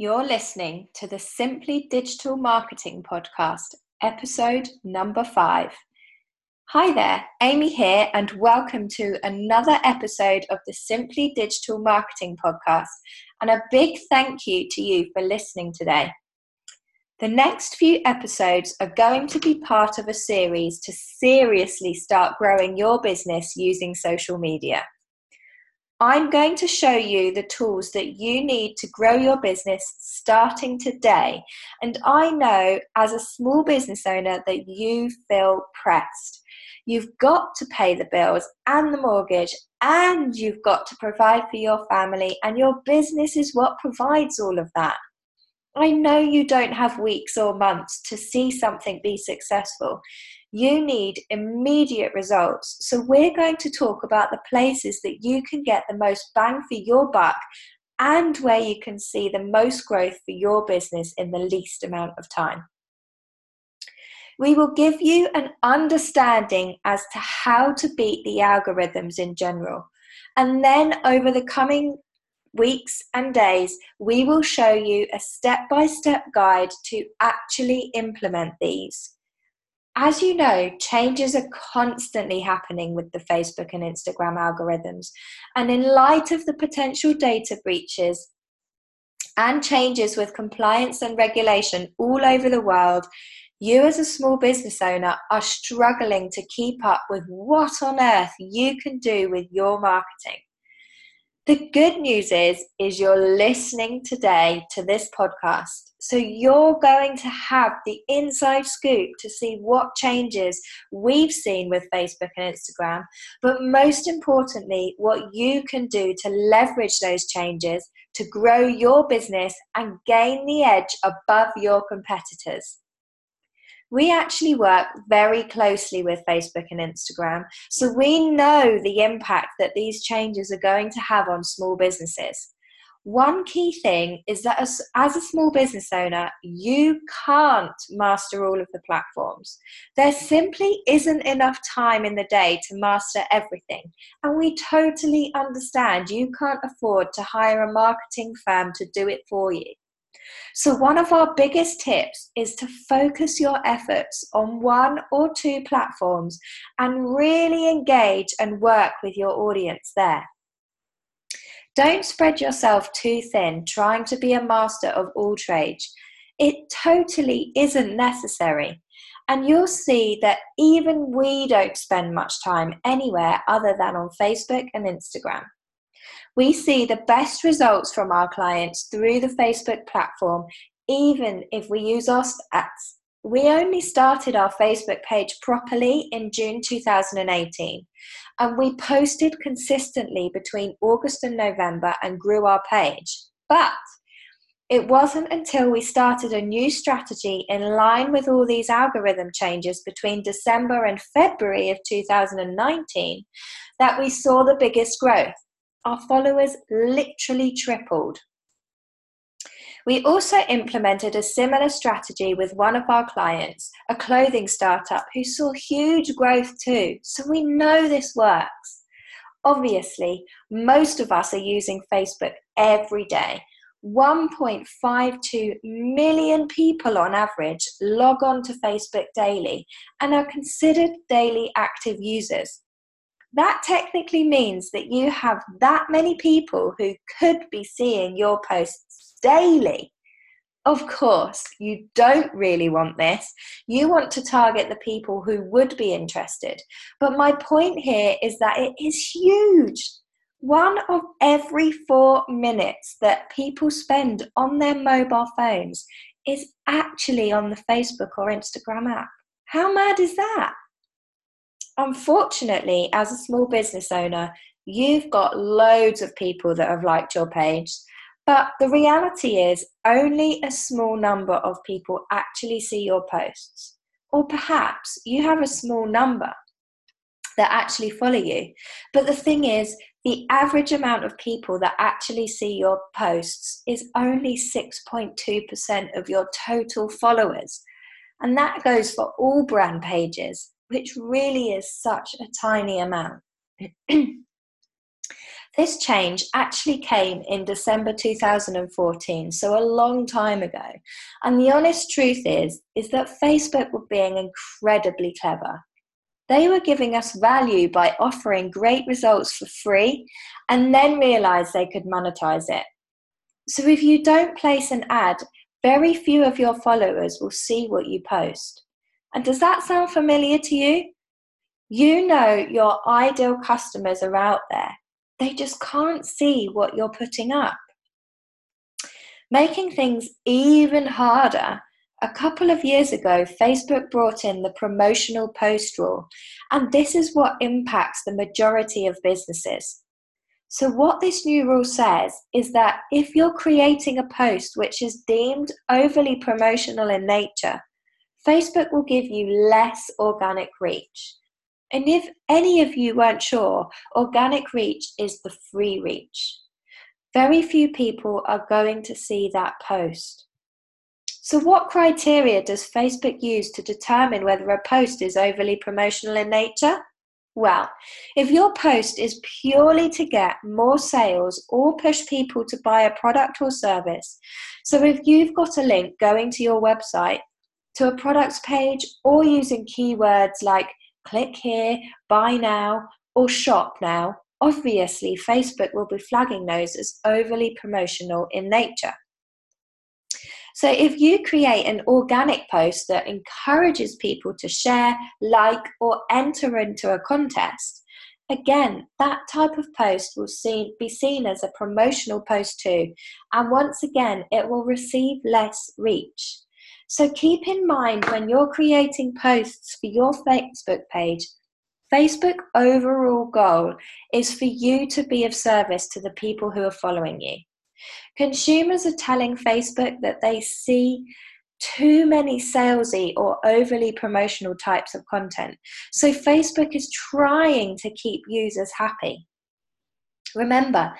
You're listening to the Simply Digital Marketing Podcast, episode number five. Hi there, Amy here, and welcome to another episode of the Simply Digital Marketing Podcast. And a big thank you to you for listening today. The next few episodes are going to be part of a series to seriously start growing your business using social media. I'm going to show you the tools that you need to grow your business starting today. And I know as a small business owner that you feel pressed. You've got to pay the bills and the mortgage, and you've got to provide for your family, and your business is what provides all of that. I know you don't have weeks or months to see something be successful. You need immediate results. So, we're going to talk about the places that you can get the most bang for your buck and where you can see the most growth for your business in the least amount of time. We will give you an understanding as to how to beat the algorithms in general. And then over the coming weeks and days, we will show you a step by step guide to actually implement these. As you know, changes are constantly happening with the Facebook and Instagram algorithms. And in light of the potential data breaches and changes with compliance and regulation all over the world, you as a small business owner are struggling to keep up with what on earth you can do with your marketing. The good news is is you're listening today to this podcast. So you're going to have the inside scoop to see what changes we've seen with Facebook and Instagram, but most importantly, what you can do to leverage those changes to grow your business and gain the edge above your competitors we actually work very closely with Facebook and Instagram. So we know the impact that these changes are going to have on small businesses. One key thing is that as, as a small business owner, you can't master all of the platforms. There simply isn't enough time in the day to master everything. And we totally understand you can't afford to hire a marketing firm to do it for you. So, one of our biggest tips is to focus your efforts on one or two platforms and really engage and work with your audience there. Don't spread yourself too thin trying to be a master of all trades. It totally isn't necessary. And you'll see that even we don't spend much time anywhere other than on Facebook and Instagram. We see the best results from our clients through the Facebook platform, even if we use our stats. We only started our Facebook page properly in June 2018, and we posted consistently between August and November and grew our page. But it wasn't until we started a new strategy in line with all these algorithm changes between December and February of 2019 that we saw the biggest growth our followers literally tripled. We also implemented a similar strategy with one of our clients, a clothing startup who saw huge growth too, so we know this works. Obviously, most of us are using Facebook every day. 1.52 million people on average log on to Facebook daily and are considered daily active users that technically means that you have that many people who could be seeing your posts daily. Of course, you don't really want this. You want to target the people who would be interested. But my point here is that it is huge. One of every four minutes that people spend on their mobile phones is actually on the Facebook or Instagram app. How mad is that? Unfortunately, as a small business owner, you've got loads of people that have liked your page. But the reality is, only a small number of people actually see your posts. Or perhaps you have a small number that actually follow you. But the thing is, the average amount of people that actually see your posts is only 6.2% of your total followers. And that goes for all brand pages which really is such a tiny amount. This change actually came in December 2014, so a long time ago. And the honest truth is is that Facebook were being incredibly clever. They were giving us value by offering great results for free and then realized they could monetize it. So if you don't place an ad, very few of your followers will see what you post. And does that sound familiar to you? You know your ideal customers are out there they just can't see what you're putting up. Making things even harder, a couple of years ago, Facebook brought in the promotional post rule, and this is what impacts the majority of businesses. So, what this new rule says is that if you're creating a post which is deemed overly promotional in nature, Facebook will give you less organic reach. And if any of you weren't sure, organic reach is the free reach. Very few people are going to see that post. So, what criteria does Facebook use to determine whether a post is overly promotional in nature? Well, if your post is purely to get more sales or push people to buy a product or service, so if you've got a link going to your website to a products page or using keywords like click here, buy now, or shop now, obviously Facebook will be flagging those as overly promotional in nature. So if you create an organic post that encourages people to share, like, or enter into a contest, again, that type of post will see, be seen as a promotional post too. And once again, it will receive less reach. So keep in mind when you're creating posts for your Facebook page, Facebook overall goal is for you to be of service to the people who are following you. Consumers are telling Facebook that they see too many salesy or overly promotional types of content. So Facebook is trying to keep users happy. Remember,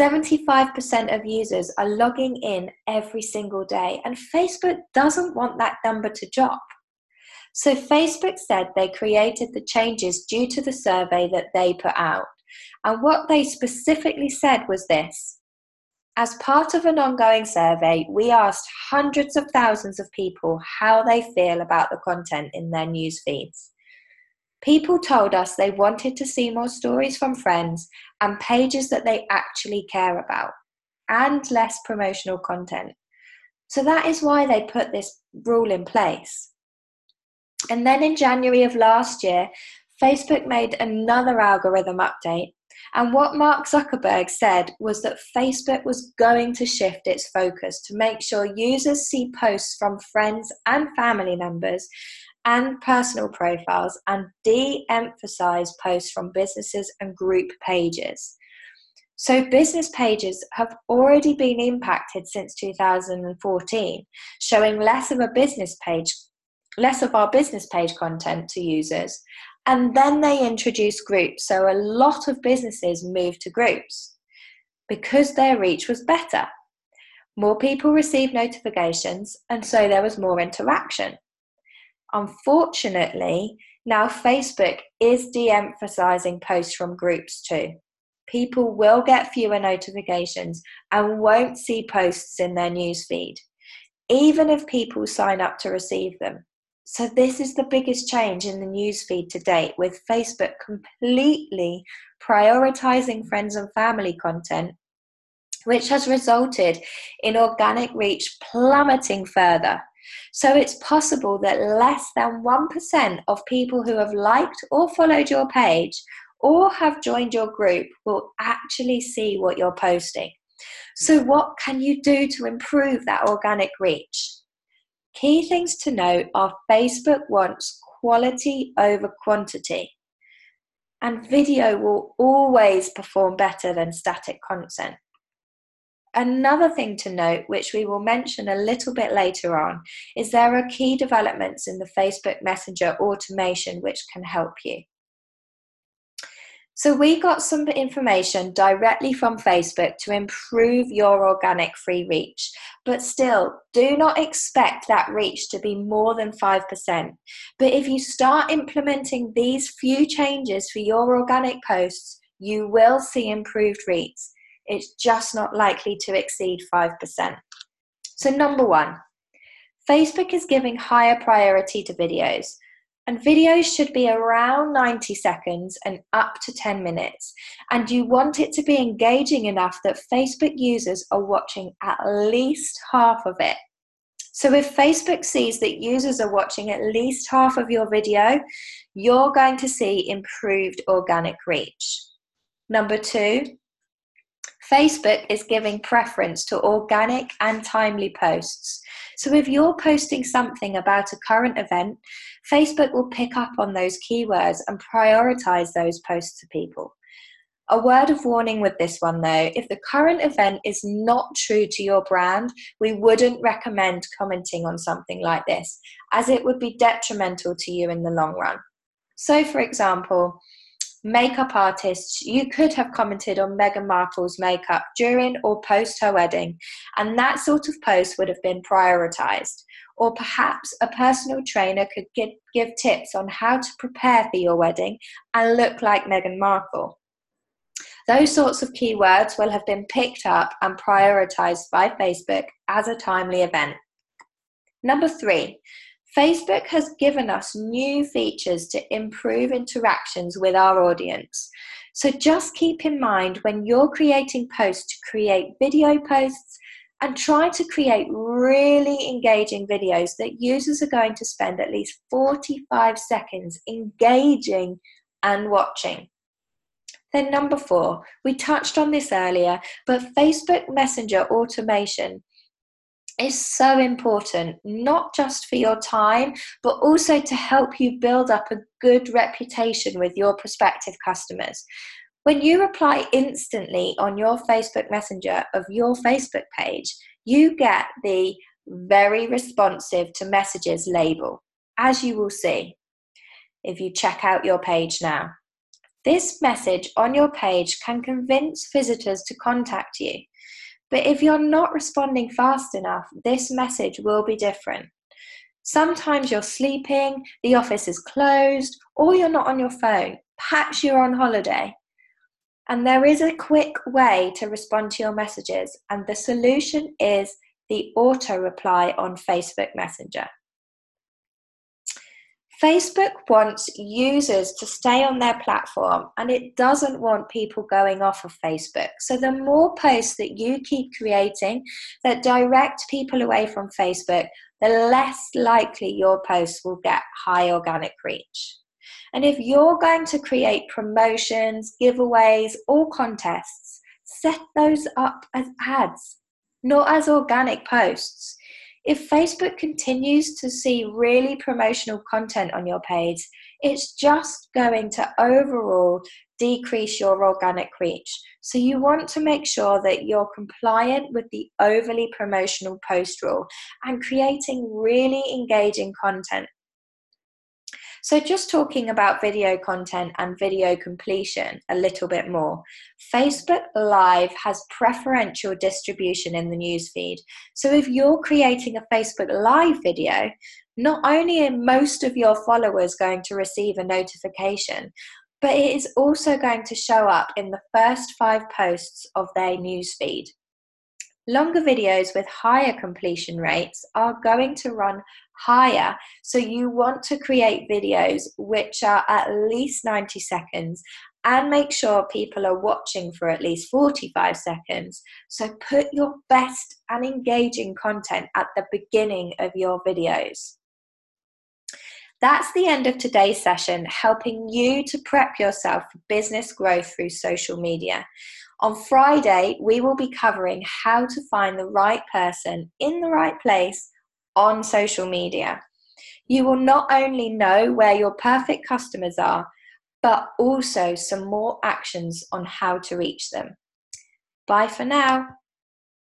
75% of users are logging in every single day, and Facebook doesn't want that number to drop. So, Facebook said they created the changes due to the survey that they put out. And what they specifically said was this As part of an ongoing survey, we asked hundreds of thousands of people how they feel about the content in their news feeds. People told us they wanted to see more stories from friends and pages that they actually care about, and less promotional content. So that is why they put this rule in place. And then in January of last year, Facebook made another algorithm update. And what Mark Zuckerberg said was that Facebook was going to shift its focus to make sure users see posts from friends and family members and personal profiles and de emphasize posts from businesses and group pages. So, business pages have already been impacted since 2014, showing less of a business page, less of our business page content to users. And then they introduced groups. So, a lot of businesses moved to groups because their reach was better. More people received notifications, and so there was more interaction. Unfortunately, now Facebook is de emphasizing posts from groups too. People will get fewer notifications and won't see posts in their newsfeed, even if people sign up to receive them. So, this is the biggest change in the newsfeed to date, with Facebook completely prioritizing friends and family content, which has resulted in organic reach plummeting further so it's possible that less than 1% of people who have liked or followed your page or have joined your group will actually see what you're posting. So, what can you do to improve that organic reach? Key things to note are Facebook wants quality over quantity, and video will always perform better than static content. Another thing to note, which we will mention a little bit later on, is there are key developments in the Facebook Messenger automation which can help you. So, we got some information directly from Facebook to improve your organic free reach, but still, do not expect that reach to be more than 5%. But if you start implementing these few changes for your organic posts, you will see improved reach. It's just not likely to exceed 5%. So, number one, Facebook is giving higher priority to videos. And videos should be around 90 seconds and up to 10 minutes. And you want it to be engaging enough that Facebook users are watching at least half of it. So if Facebook sees that users are watching at least half of your video, you're going to see improved organic reach. Number two, Facebook is giving preference to organic and timely posts. So if you're posting something about a current event, Facebook will pick up on those keywords and prioritize those posts to people. A word of warning with this one though if the current event is not true to your brand, we wouldn't recommend commenting on something like this, as it would be detrimental to you in the long run. So, for example, makeup artists, you could have commented on Meghan Markle's makeup during or post her wedding, and that sort of post would have been prioritized. Or perhaps a personal trainer could give, give tips on how to prepare for your wedding and look like Meghan Markle. Those sorts of keywords will have been picked up and prioritized by Facebook as a timely event. Number three, Facebook has given us new features to improve interactions with our audience. So just keep in mind when you're creating posts to create video posts and try to create really engaging videos that users are going to spend at least 45 seconds engaging and watching. Then, number four, we touched on this earlier, but Facebook Messenger automation is so important, not just for your time, but also to help you build up a good reputation with your prospective customers. When you reply instantly on your Facebook Messenger of your Facebook page, you get the very responsive to messages label, as you will see if you check out your page now. This message on your page can convince visitors to contact you. But if you're not responding fast enough, this message will be different. Sometimes you're sleeping, the office is closed, or you're not on your phone. Perhaps you're on holiday. And there is a quick way to respond to your messages, and the solution is the auto reply on Facebook Messenger. Facebook wants users to stay on their platform and it doesn't want people going off of Facebook. So, the more posts that you keep creating that direct people away from Facebook, the less likely your posts will get high organic reach. And if you're going to create promotions, giveaways, or contests, set those up as ads, not as organic posts. If Facebook continues to see really promotional content on your page, it's just going to overall decrease your organic reach. So you want to make sure that you're compliant with the overly promotional post rule and creating really engaging content so, just talking about video content and video completion a little bit more, Facebook Live has preferential distribution in the newsfeed. So, if you're creating a Facebook Live video, not only are most of your followers going to receive a notification, but it is also going to show up in the first five posts of their newsfeed. Longer videos with higher completion rates are going to run higher. So you want to create videos which are at least 90 seconds and make sure people are watching for at least 45 seconds. So put your best and engaging content at the beginning of your videos. That's the end of today's session, helping you to prep yourself for business growth through social media. On Friday, we will be covering how to find the right person in the right place on social media. You will not only know where your perfect customers are, but also some more actions on how to reach them. Bye for now.